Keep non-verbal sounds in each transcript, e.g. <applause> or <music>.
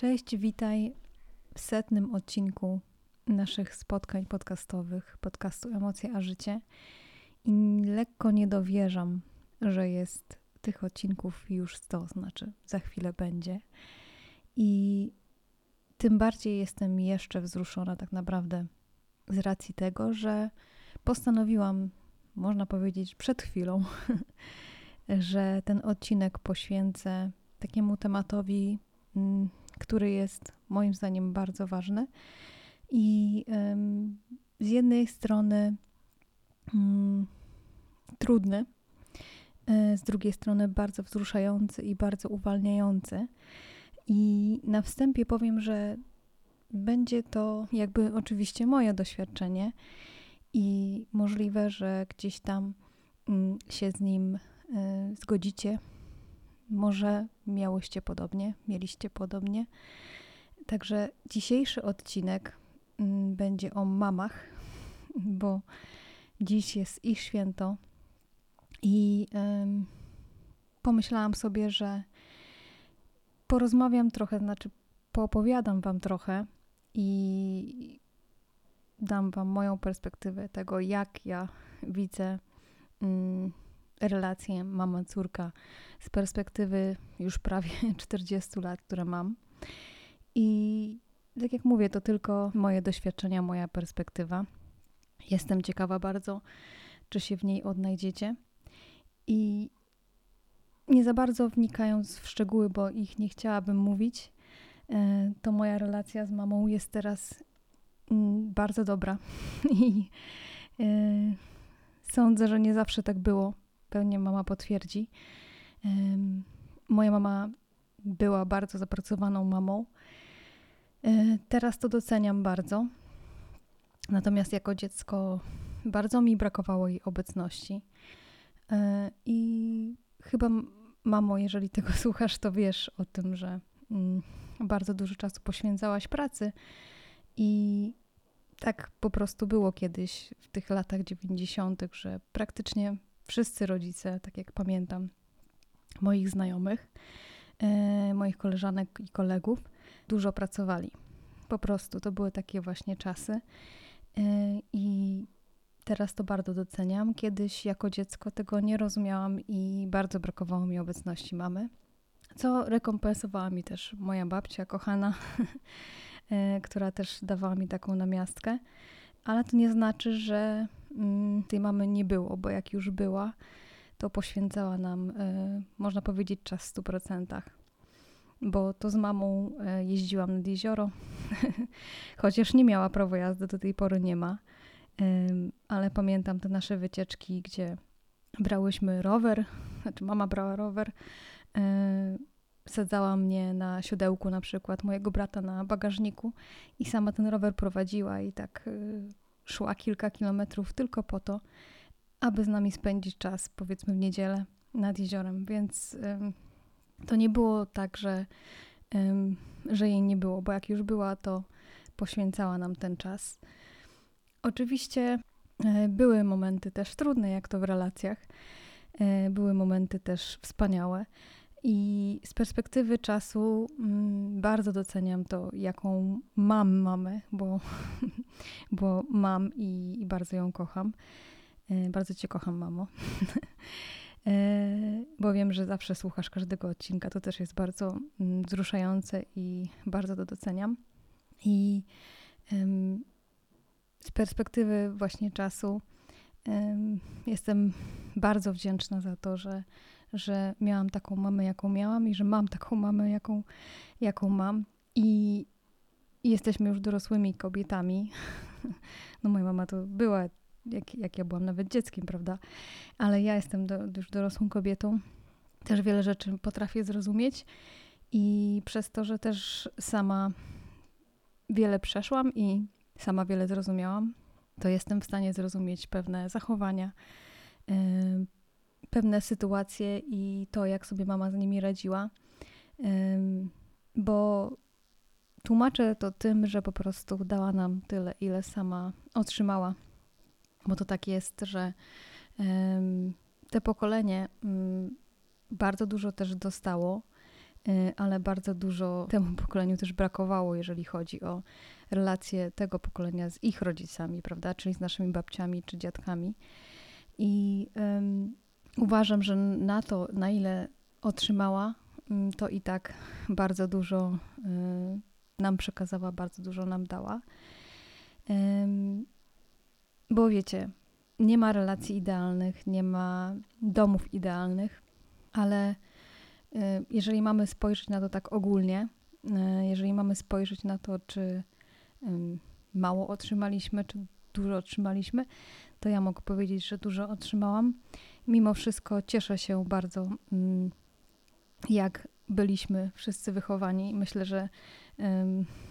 Cześć, witaj w setnym odcinku naszych spotkań podcastowych, podcastu Emocje a Życie. I lekko nie dowierzam, że jest tych odcinków już 100, znaczy za chwilę będzie. I tym bardziej jestem jeszcze wzruszona tak naprawdę z racji tego, że postanowiłam, można powiedzieć, przed chwilą, <laughs> że ten odcinek poświęcę takiemu tematowi, mm, który jest moim zdaniem bardzo ważny. I z jednej strony mm, trudny, e, z drugiej strony bardzo wzruszający i bardzo uwalniający. I na wstępie powiem, że będzie to jakby oczywiście moje doświadczenie i możliwe, że gdzieś tam mm, się z nim e, zgodzicie. Może miałyście podobnie, mieliście podobnie. Także dzisiejszy odcinek mm, będzie o mamach, <laughs> bo dziś jest ich święto i pomyślałam sobie, że porozmawiam trochę, znaczy poopowiadam Wam trochę i dam Wam moją perspektywę tego, jak ja widzę mm, relację mama-córka z perspektywy już prawie <laughs> 40 lat, które mam. I tak jak mówię, to tylko moje doświadczenia, moja perspektywa. Jestem ciekawa bardzo, czy się w niej odnajdziecie. I nie za bardzo wnikając w szczegóły, bo ich nie chciałabym mówić, e, to moja relacja z mamą jest teraz mm, bardzo dobra. <laughs> I e, sądzę, że nie zawsze tak było. Pewnie mama potwierdzi. Moja mama była bardzo zapracowaną mamą. E, teraz to doceniam bardzo. Natomiast jako dziecko bardzo mi brakowało jej obecności. I chyba mamo, jeżeli tego <laughs> słuchasz, to wiesz o tym, że mm, bardzo dużo czasu poświęcałaś pracy i tak po prostu było kiedyś w tych latach 90., że praktycznie wszyscy rodzice, tak jak pamiętam, moich znajomych, e, moich koleżanek i kolegów, dużo pracowali. Po prostu to były takie właśnie czasy. E, I Teraz to bardzo doceniam. Kiedyś jako dziecko tego nie rozumiałam i bardzo brakowało mi obecności mamy, co rekompensowała mi też moja babcia kochana, <laughs> e, która też dawała mi taką namiastkę. Ale to nie znaczy, że tej mamy nie było, bo jak już była, to poświęcała nam, e, można powiedzieć, czas w 100%. Bo to z mamą e, jeździłam nad jezioro, <laughs> chociaż nie miała prawo jazdy, do tej pory nie ma ale pamiętam te nasze wycieczki, gdzie brałyśmy rower, znaczy mama brała rower, sadzała mnie na siodełku na przykład, mojego brata na bagażniku i sama ten rower prowadziła i tak szła kilka kilometrów tylko po to, aby z nami spędzić czas, powiedzmy w niedzielę nad jeziorem, więc to nie było tak, że, że jej nie było, bo jak już była, to poświęcała nam ten czas. Oczywiście e, były momenty też trudne, jak to w relacjach. E, były momenty też wspaniałe. I z perspektywy czasu mm, bardzo doceniam to, jaką mam mamę, bo, <laughs> bo mam i, i bardzo ją kocham. E, bardzo Cię kocham, mamo. <laughs> bo wiem, że zawsze słuchasz każdego odcinka. To też jest bardzo mm, wzruszające i bardzo to doceniam. I z perspektywy właśnie czasu jestem bardzo wdzięczna za to, że, że miałam taką mamę, jaką miałam i że mam taką mamę, jaką, jaką mam. I, jesteśmy już dorosłymi kobietami. <laughs> No moja mama to była, jak, jak ja byłam nawet dzieckiem, prawda? Ale ja jestem do, już dorosłą kobietą. Też wiele rzeczy potrafię zrozumieć i przez to, że też sama wiele przeszłam i sama wiele zrozumiałam, to jestem w stanie zrozumieć pewne zachowania, pewne sytuacje i to, jak sobie mama z nimi radziła, bo tłumaczę to tym, że po prostu dała nam tyle, ile sama otrzymała, bo to tak jest, że te pokolenie bardzo dużo też dostało, y, ale bardzo dużo temu pokoleniu też brakowało, jeżeli chodzi o relacje tego pokolenia z ich rodzicami, prawda, czyli z naszymi babciami czy dziadkami. I um, uważam, że na to, na ile otrzymała, mm, to i tak bardzo dużo y, nam przekazała, bardzo dużo nam dała. Bo wiecie, nie ma relacji idealnych, nie ma domów idealnych, ale y, jeżeli mamy spojrzeć na to tak ogólnie, y, jeżeli mamy spojrzeć na to, czy mało otrzymaliśmy, czy dużo otrzymaliśmy, to ja mogę powiedzieć, że dużo otrzymałam. Mimo wszystko cieszę się bardzo, mm, jak byliśmy wszyscy wychowani. Myślę, że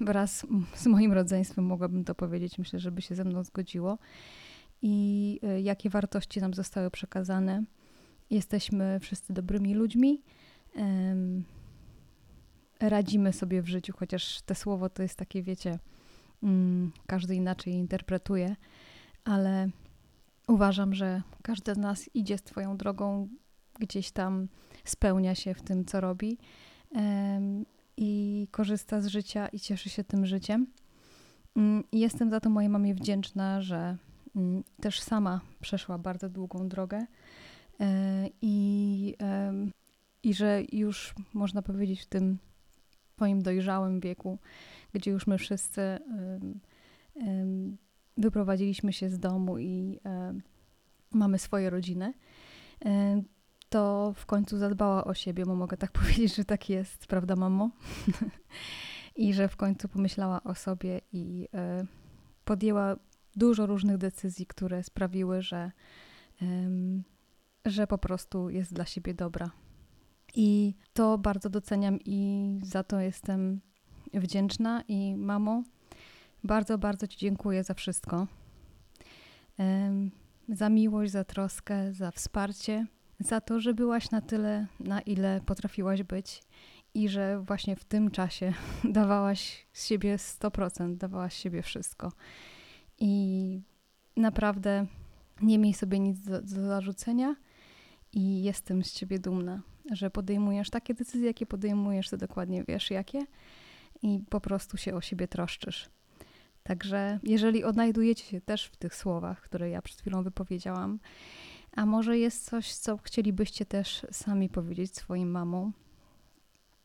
wraz z moim rodzeństwem mogłabym to powiedzieć. Myślę, że by się ze mną zgodziło. I e, jakie wartości nam zostały przekazane. Jesteśmy wszyscy dobrymi ludźmi. Radzimy sobie w życiu, chociaż te słowo to jest takie, wiecie, mm, każdy inaczej interpretuje, ale uważam, że każdy z nas idzie swoją drogą, gdzieś tam spełnia się w tym, co robi i korzysta z życia i cieszy się tym życiem. Mm, jestem za to mojej mamie wdzięczna, że mm, też sama przeszła bardzo długą drogę e, i, i że już można powiedzieć w tym swoim dojrzałym wieku, gdzie już my wszyscy wyprowadziliśmy się z domu i mamy swoje rodziny, to w końcu zadbała o siebie, bo mogę tak <laughs> powiedzieć, że tak jest, prawda, mamo? <laughs> I że w końcu pomyślała o sobie i e, podjęła dużo różnych decyzji, które sprawiły, że, że po prostu jest dla siebie dobra. I to bardzo doceniam i za to jestem wdzięczna. I mamo, bardzo, bardzo Ci dziękuję za wszystko. Za miłość, za troskę, za wsparcie za to, że byłaś na tyle, na ile potrafiłaś być i że właśnie w tym czasie <laughs> dawałaś z siebie 100%, dawałaś z siebie wszystko. I naprawdę nie miej sobie nic do, do zarzucenia i jestem z ciebie dumna, że podejmujesz takie decyzje, jakie podejmujesz, to dokładnie wiesz jakie i po prostu się o siebie troszczysz. Także jeżeli odnajdujecie się też w tych słowach, które ja przed chwilą wypowiedziałam, a może jest coś, co chcielibyście też sami powiedzieć swoim mamom?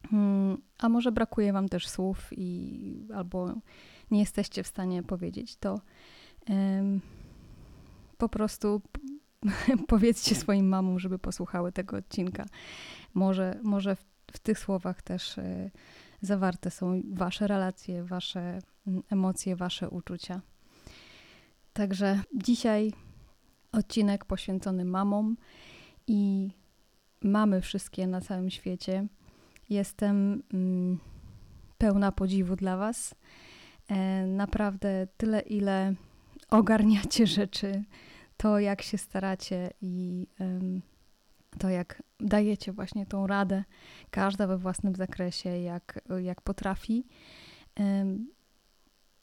Hmm, a może brakuje wam też słów i albo nie jesteście w stanie powiedzieć, to um, po prostu <laughs> powiedzcie swoim mamom, żeby posłuchały tego odcinka. Może, może w, w tych słowach też y, zawarte są wasze relacje, wasze y, emocje, wasze uczucia. Także dzisiaj odcinek poświęcony mamom i mamy wszystkie na całym świecie. Jestem mm, pełna podziwu dla Was. E, naprawdę tyle, ile ogarniacie rzeczy, to jak się staracie i to jak dajecie właśnie tą radę, każda we własnym zakresie, jak, jak potrafi.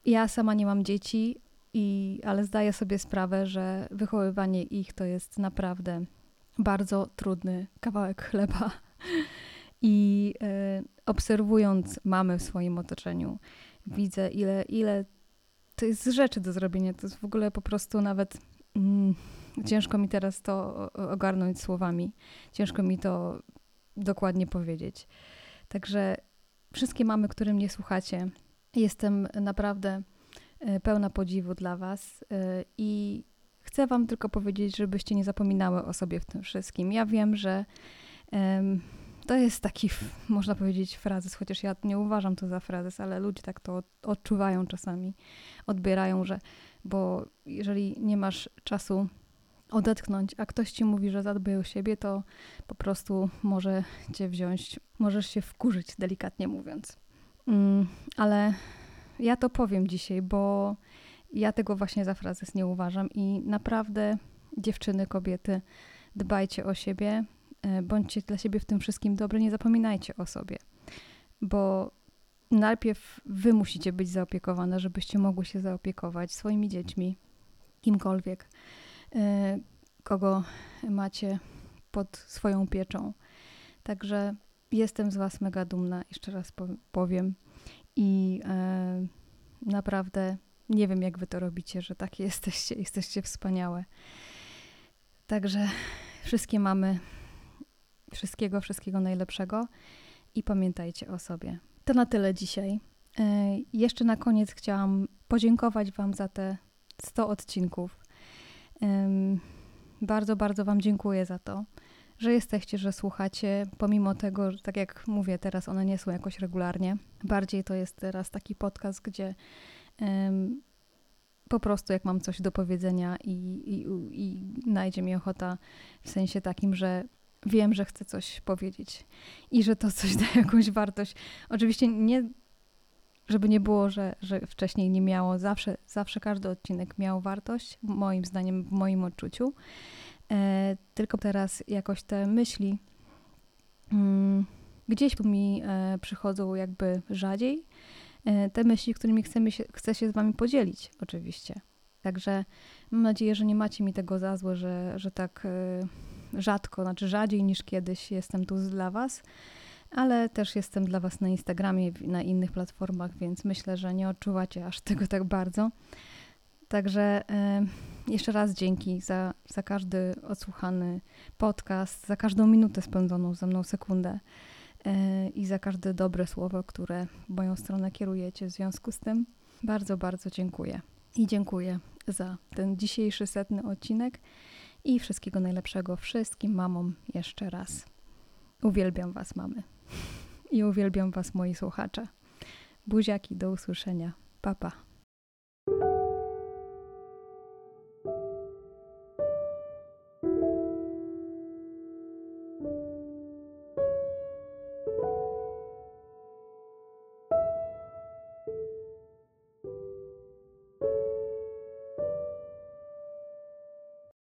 Ja sama nie mam dzieci, i, ale zdaję sobie sprawę, że wychowywanie ich to jest naprawdę bardzo trudny kawałek chleba. I e, obserwując mamy w swoim otoczeniu, widzę, ile, ile to jest rzeczy do zrobienia. To jest w ogóle po prostu nawet mm, ciężko mi teraz to ogarnąć słowami. Ciężko mi to dokładnie powiedzieć. Także wszystkie mamy, które mnie słuchacie, jestem naprawdę E, pełna podziwu dla Was e, i chcę Wam tylko powiedzieć, żebyście nie zapominały o sobie w tym wszystkim. Ja wiem, że to jest taki, można powiedzieć, frazes, chociaż ja nie uważam to za frazes, ale ludzie tak to odczuwają czasami, odbierają, że bo jeżeli nie masz czasu odetchnąć, a ktoś ci mówi, że zadbaj o siebie, to po prostu może cię wziąć, możesz się wkurzyć, delikatnie mówiąc. Mm, ale ja to powiem dzisiaj, bo ja tego właśnie za frazes nie uważam i naprawdę dziewczyny, kobiety, dbajcie o siebie, e, bądźcie dla siebie w tym wszystkim dobre, nie zapominajcie o sobie, bo najpierw wy musicie być zaopiekowane, żebyście mogły się zaopiekować swoimi dziećmi, kimkolwiek, kogo macie pod swoją pieczą. Także Jestem z Was mega dumna, jeszcze raz powiem. I e, naprawdę nie wiem, jak Wy to robicie, że takie <laughs> jesteście, jesteście wspaniałe. Także wszystkie mamy wszystkiego, wszystkiego najlepszego i pamiętajcie o sobie. To na tyle dzisiaj. E, jeszcze na koniec chciałam podziękować Wam za te 100 odcinków. Bardzo, bardzo Wam dziękuję za to, że jesteście, że słuchacie, pomimo tego, że tak jak mówię, teraz one nie są jakoś regularnie. Bardziej to jest teraz taki podcast, gdzie po prostu jak mam coś do powiedzenia i, i, i najdzie mi ochota w sensie takim, że wiem, że chcę coś powiedzieć i że to coś <laughs> da jakąś wartość. Oczywiście nie, żeby nie było, że, że wcześniej nie miało, zawsze, zawsze każdy odcinek miał wartość, moim zdaniem, w moim odczuciu. E, tylko teraz jakoś te myśli mm, gdzieś mi e, przychodzą jakby rzadziej. E, te myśli, którymi chcemy się, chcę się z wami podzielić, oczywiście. Także mam nadzieję, że nie macie mi tego za złe, że, że tak e, rzadko, znaczy rzadziej niż kiedyś jestem tu dla Was, ale też jestem dla Was na Instagramie, na innych platformach, więc myślę, że nie odczuwacie aż <laughs> tego tak bardzo. Także jeszcze raz dzięki za, za każdy odsłuchany podcast, za każdą minutę spędzoną ze mną sekundę e, i za każde dobre słowo, które w moją stronę kierujecie w związku z tym. Bardzo, bardzo dziękuję. I dziękuję za ten dzisiejszy setny odcinek i wszystkiego najlepszego wszystkim mamom jeszcze raz. Uwielbiam Was, mamy. I uwielbiam Was, moi słuchacze. Buziaki, do usłyszenia. Papa. Pa.